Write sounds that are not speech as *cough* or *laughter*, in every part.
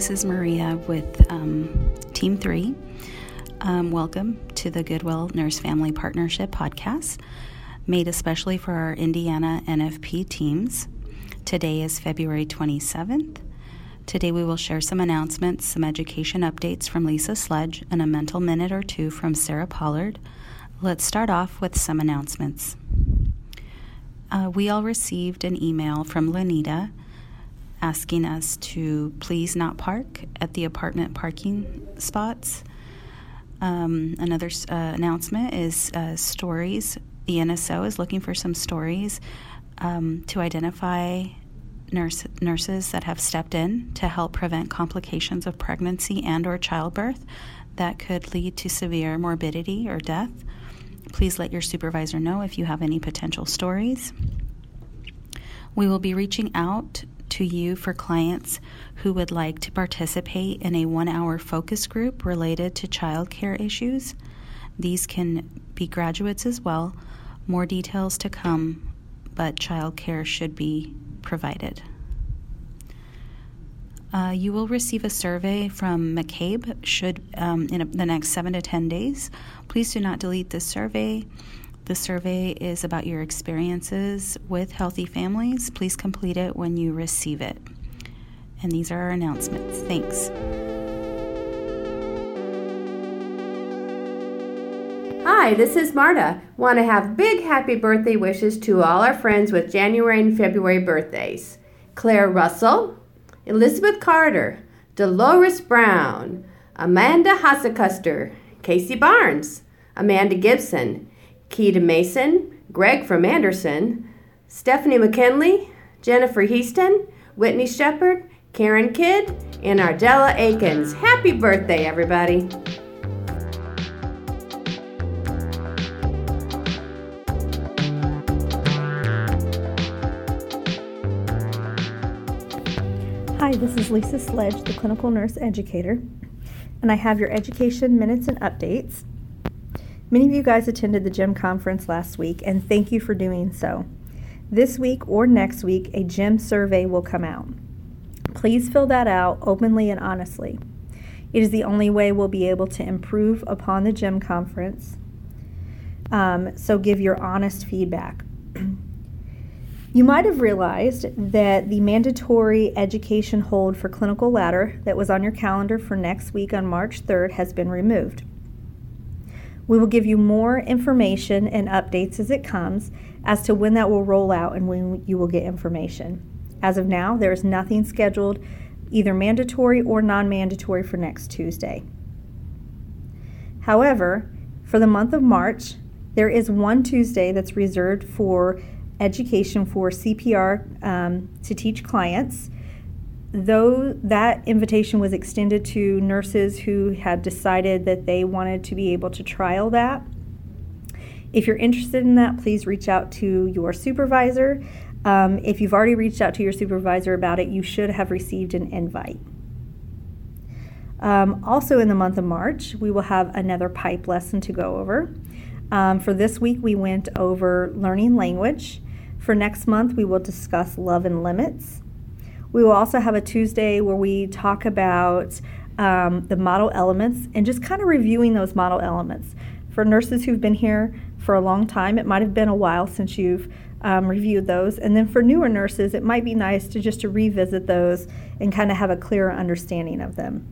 This is Maria with um, Team 3. Um, welcome to the Goodwill Nurse Family Partnership podcast, made especially for our Indiana NFP teams. Today is February 27th. Today we will share some announcements, some education updates from Lisa Sledge, and a mental minute or two from Sarah Pollard. Let's start off with some announcements. Uh, we all received an email from Lanita asking us to please not park at the apartment parking spots. Um, another uh, announcement is uh, stories. The NSO is looking for some stories um, to identify nurse, nurses that have stepped in to help prevent complications of pregnancy and or childbirth that could lead to severe morbidity or death. Please let your supervisor know if you have any potential stories. We will be reaching out to you for clients who would like to participate in a one hour focus group related to child care issues. These can be graduates as well. More details to come, but child care should be provided. Uh, you will receive a survey from McCabe should um, in a, the next seven to ten days. Please do not delete this survey. The survey is about your experiences with healthy families. Please complete it when you receive it. And these are our announcements. Thanks. Hi, this is Marta. Want to have big happy birthday wishes to all our friends with January and February birthdays Claire Russell, Elizabeth Carter, Dolores Brown, Amanda Hassekuster, Casey Barnes, Amanda Gibson, Keita Mason, Greg from Anderson, Stephanie McKinley, Jennifer Heaston, Whitney Shepard, Karen Kidd, and Ardella Akins. Happy birthday, everybody! Hi, this is Lisa Sledge, the clinical nurse educator, and I have your education minutes and updates. Many of you guys attended the GYM conference last week, and thank you for doing so. This week or next week, a GYM survey will come out. Please fill that out openly and honestly. It is the only way we'll be able to improve upon the GYM conference. Um, so give your honest feedback. *clears throat* You might have realized that the mandatory education hold for clinical ladder that was on your calendar for next week on March 3rd has been removed. We will give you more information and updates as it comes as to when that will roll out and when you will get information. As of now, there is nothing scheduled, either mandatory or non mandatory, for next Tuesday. However, for the month of March, there is one Tuesday that's reserved for education for CPR um, to teach clients though that invitation was extended to nurses who had decided that they wanted to be able to trial that, if you're interested in that, please reach out to your supervisor. Um, if you've already reached out to your supervisor about it, you should have received an invite. Um, also, in the month of March, we will have another pipe lesson to go over. Um, for this week, we went over learning language. For next month, we will discuss love and limits. We will also have a Tuesday where we talk about um, the model elements and just kind of reviewing those model elements. For nurses who've been here for a long time, it might have been a while since you've um, reviewed those. And then for newer nurses, it might be nice to just to revisit those and kind of have a clearer understanding of them.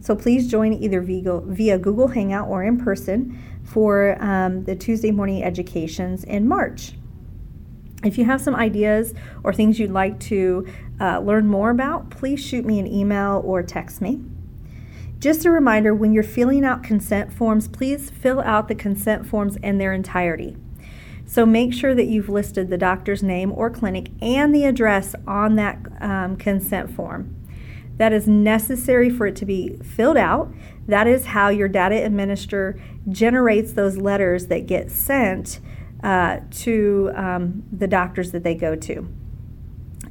So please join either via Google Hangout or in person for um, the Tuesday morning educations in March. If you have some ideas or things you'd like to uh, learn more about, please shoot me an email or text me. Just a reminder when you're filling out consent forms, please fill out the consent forms in their entirety. So make sure that you've listed the doctor's name or clinic and the address on that um, consent form. That is necessary for it to be filled out. That is how your data administrator generates those letters that get sent uh, to um, the doctors that they go to.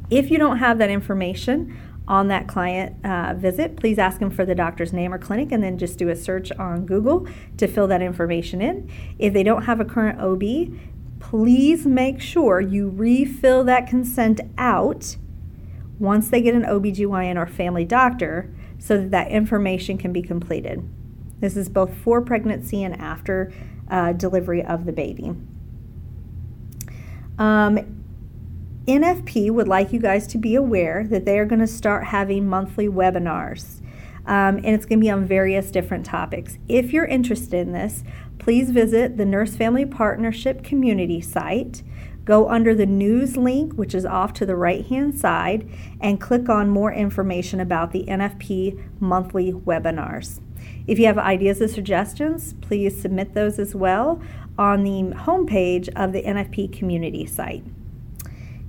If you don't have that information on that client uh, visit, please ask them for the doctor's name or clinic and then just do a search on Google to fill that information in. If they don't have a current OB, please make sure you refill that consent out once they get an OBGYN or family doctor so that that information can be completed. This is both for pregnancy and after uh, delivery of the baby. Um, NFP would like you guys to be aware that they are going to start having monthly webinars. Um, and it's going to be on various different topics. If you're interested in this, please visit the Nurse Family Partnership community site. Go under the news link, which is off to the right hand side, and click on more information about the NFP monthly webinars. If you have ideas or suggestions, please submit those as well on the homepage of the NFP community site.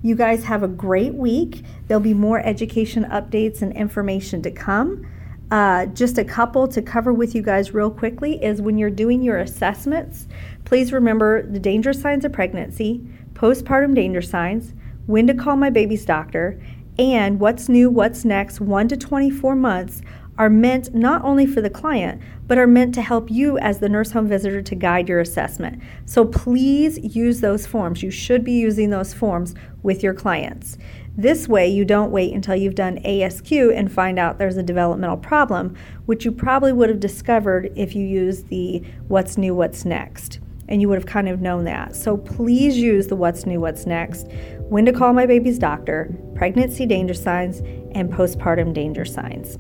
You guys have a great week. There'll be more education updates and information to come. Uh, just a couple to cover with you guys real quickly is when you're doing your assessments, please remember the danger signs of pregnancy, postpartum danger signs, when to call my baby's doctor, and what's new, what's next, 1 to 24 months are meant not only for the client, but are meant to help you as the nurse home visitor to guide your assessment. So please use those forms. You should be using those forms with your clients. This way, you don't wait until you've done ASQ and find out there's a developmental problem, which you probably would have discovered if you used the what's new, what's next. And you would have kind of known that. So please use the what's new, what's next, when to call my baby's doctor, pregnancy danger signs, and postpartum danger signs.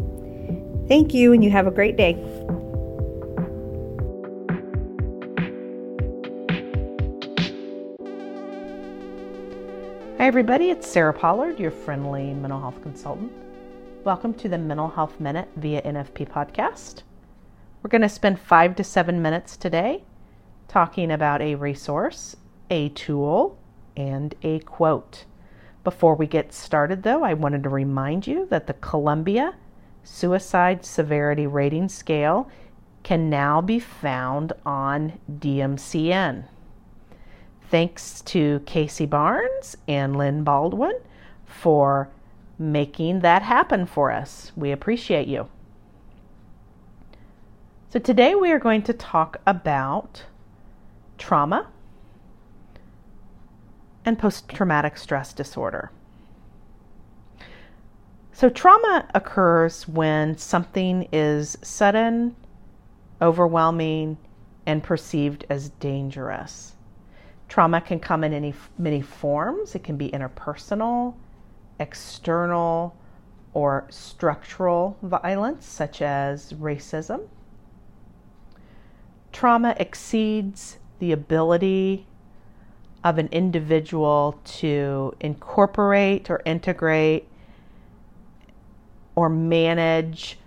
Thank you, and you have a great day. Hi, everybody. It's Sarah Pollard, your friendly mental health consultant. Welcome to the Mental Health Minute via NFP podcast. We're going to spend five to seven minutes today talking about a resource, a tool, and a quote. Before we get started, though, I wanted to remind you that the Columbia Suicide Severity Rating Scale can now be found on DMCN. Thanks to Casey Barnes and Lynn Baldwin for making that happen for us. We appreciate you. So, today we are going to talk about trauma and post traumatic stress disorder. So, trauma occurs when something is sudden, overwhelming, and perceived as dangerous. Trauma can come in any many forms. It can be interpersonal, external, or structural violence, such as racism. Trauma exceeds the ability of an individual to incorporate or integrate or manage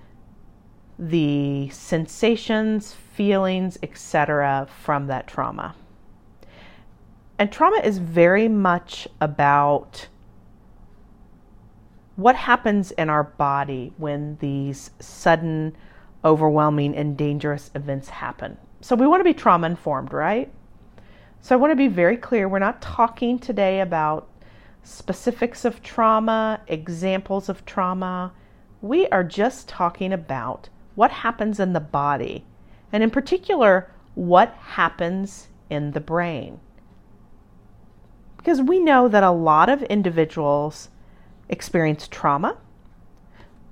the sensations, feelings, etc. from that trauma. And trauma is very much about what happens in our body when these sudden, overwhelming, and dangerous events happen. So we want to be trauma informed, right? So I want to be very clear we're not talking today about specifics of trauma, examples of trauma. We are just talking about what happens in the body, and in particular, what happens in the brain. Because we know that a lot of individuals experience trauma,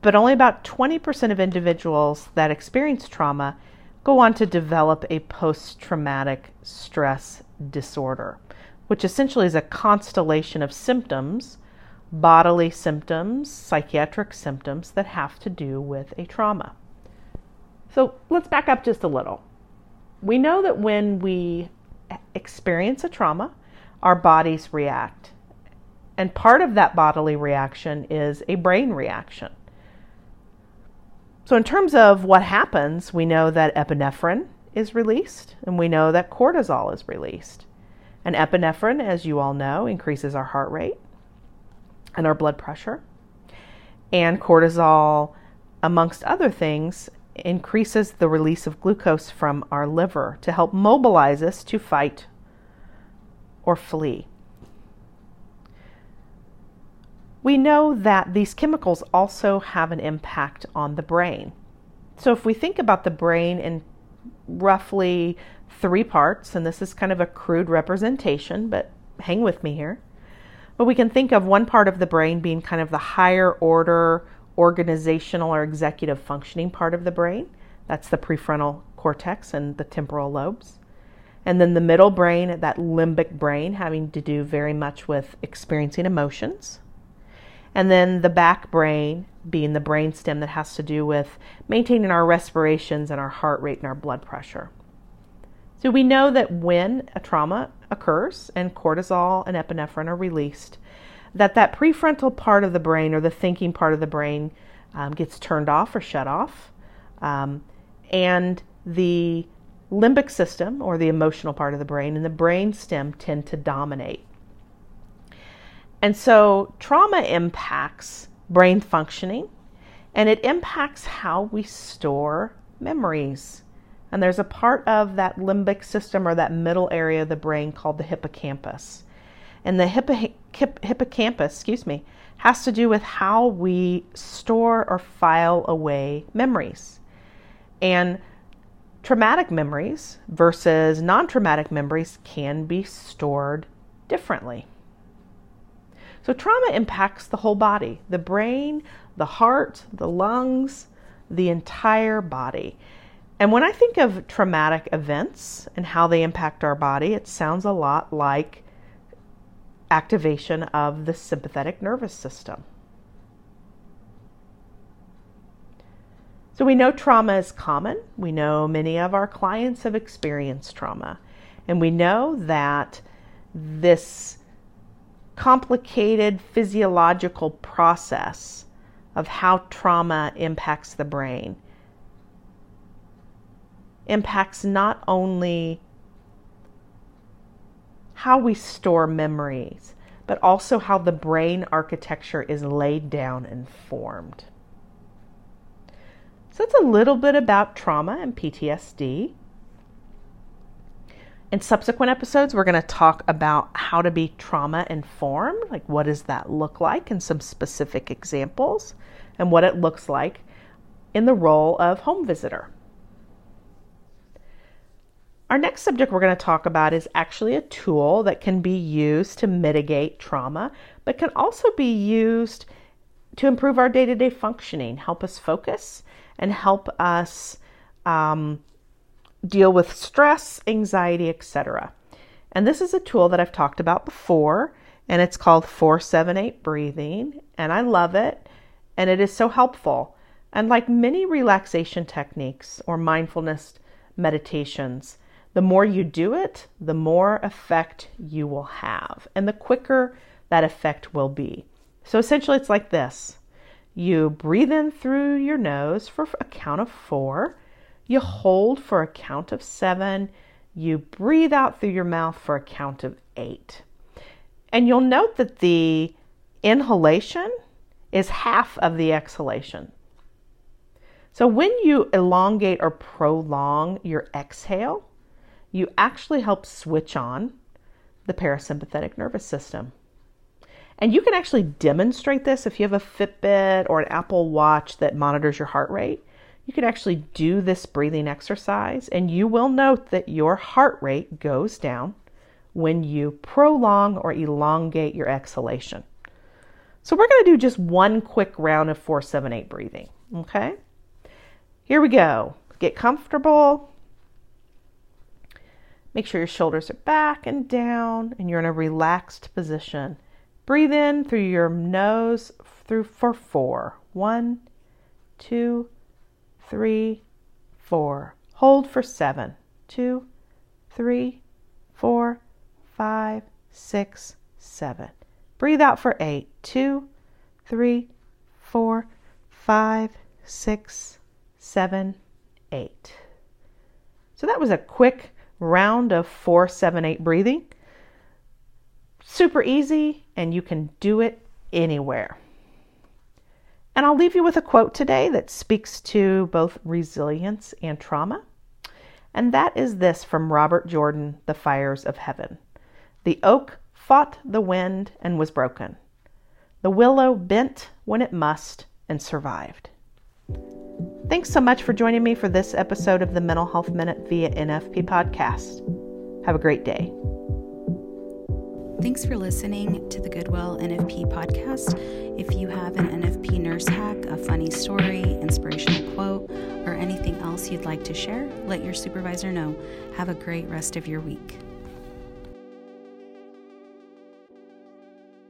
but only about 20% of individuals that experience trauma go on to develop a post traumatic stress disorder, which essentially is a constellation of symptoms bodily symptoms, psychiatric symptoms that have to do with a trauma. So let's back up just a little. We know that when we experience a trauma, our bodies react. And part of that bodily reaction is a brain reaction. So, in terms of what happens, we know that epinephrine is released and we know that cortisol is released. And epinephrine, as you all know, increases our heart rate and our blood pressure. And cortisol, amongst other things, increases the release of glucose from our liver to help mobilize us to fight or flee. We know that these chemicals also have an impact on the brain. So, if we think about the brain in roughly three parts, and this is kind of a crude representation, but hang with me here. But we can think of one part of the brain being kind of the higher order organizational or executive functioning part of the brain. That's the prefrontal cortex and the temporal lobes. And then the middle brain, that limbic brain, having to do very much with experiencing emotions. And then the back brain being the brain stem that has to do with maintaining our respirations and our heart rate and our blood pressure. So we know that when a trauma occurs and cortisol and epinephrine are released, that that prefrontal part of the brain or the thinking part of the brain um, gets turned off or shut off, um, and the limbic system or the emotional part of the brain and the brain stem tend to dominate. And so trauma impacts brain functioning and it impacts how we store memories. And there's a part of that limbic system or that middle area of the brain called the hippocampus. And the hippo- hip- hippocampus, excuse me, has to do with how we store or file away memories. And traumatic memories versus non traumatic memories can be stored differently. So, trauma impacts the whole body the brain, the heart, the lungs, the entire body. And when I think of traumatic events and how they impact our body, it sounds a lot like activation of the sympathetic nervous system. So we know trauma is common. We know many of our clients have experienced trauma. And we know that this complicated physiological process of how trauma impacts the brain impacts not only how we store memories, but also how the brain architecture is laid down and formed. So that's a little bit about trauma and PTSD. In subsequent episodes, we're going to talk about how to be trauma informed, like what does that look like, and some specific examples, and what it looks like in the role of home visitor. Our next subject we're going to talk about is actually a tool that can be used to mitigate trauma, but can also be used to improve our day to day functioning, help us focus, and help us um, deal with stress, anxiety, etc. And this is a tool that I've talked about before, and it's called 478 breathing, and I love it, and it is so helpful. And like many relaxation techniques or mindfulness meditations, the more you do it, the more effect you will have, and the quicker that effect will be. So essentially, it's like this you breathe in through your nose for a count of four. You hold for a count of seven. You breathe out through your mouth for a count of eight. And you'll note that the inhalation is half of the exhalation. So when you elongate or prolong your exhale, you actually help switch on the parasympathetic nervous system. And you can actually demonstrate this if you have a Fitbit or an Apple Watch that monitors your heart rate. You can actually do this breathing exercise, and you will note that your heart rate goes down when you prolong or elongate your exhalation. So, we're going to do just one quick round of 478 breathing. Okay? Here we go. Get comfortable. Make sure your shoulders are back and down, and you're in a relaxed position. Breathe in through your nose through for four. One, two, three, four. Hold for seven. Two, three, four, five, six, seven. Breathe out for eight. Two, three, four, five, six, seven, eight. So that was a quick round of four, seven, eight breathing. Super easy, and you can do it anywhere. And I'll leave you with a quote today that speaks to both resilience and trauma. And that is this from Robert Jordan, The Fires of Heaven. The oak fought the wind and was broken. The willow bent when it must and survived. Thanks so much for joining me for this episode of the Mental Health Minute via NFP podcast. Have a great day. Thanks for listening to the Goodwill NFP podcast. If you have an NFP nurse hack, a funny story, inspirational quote, or anything else you'd like to share, let your supervisor know. Have a great rest of your week.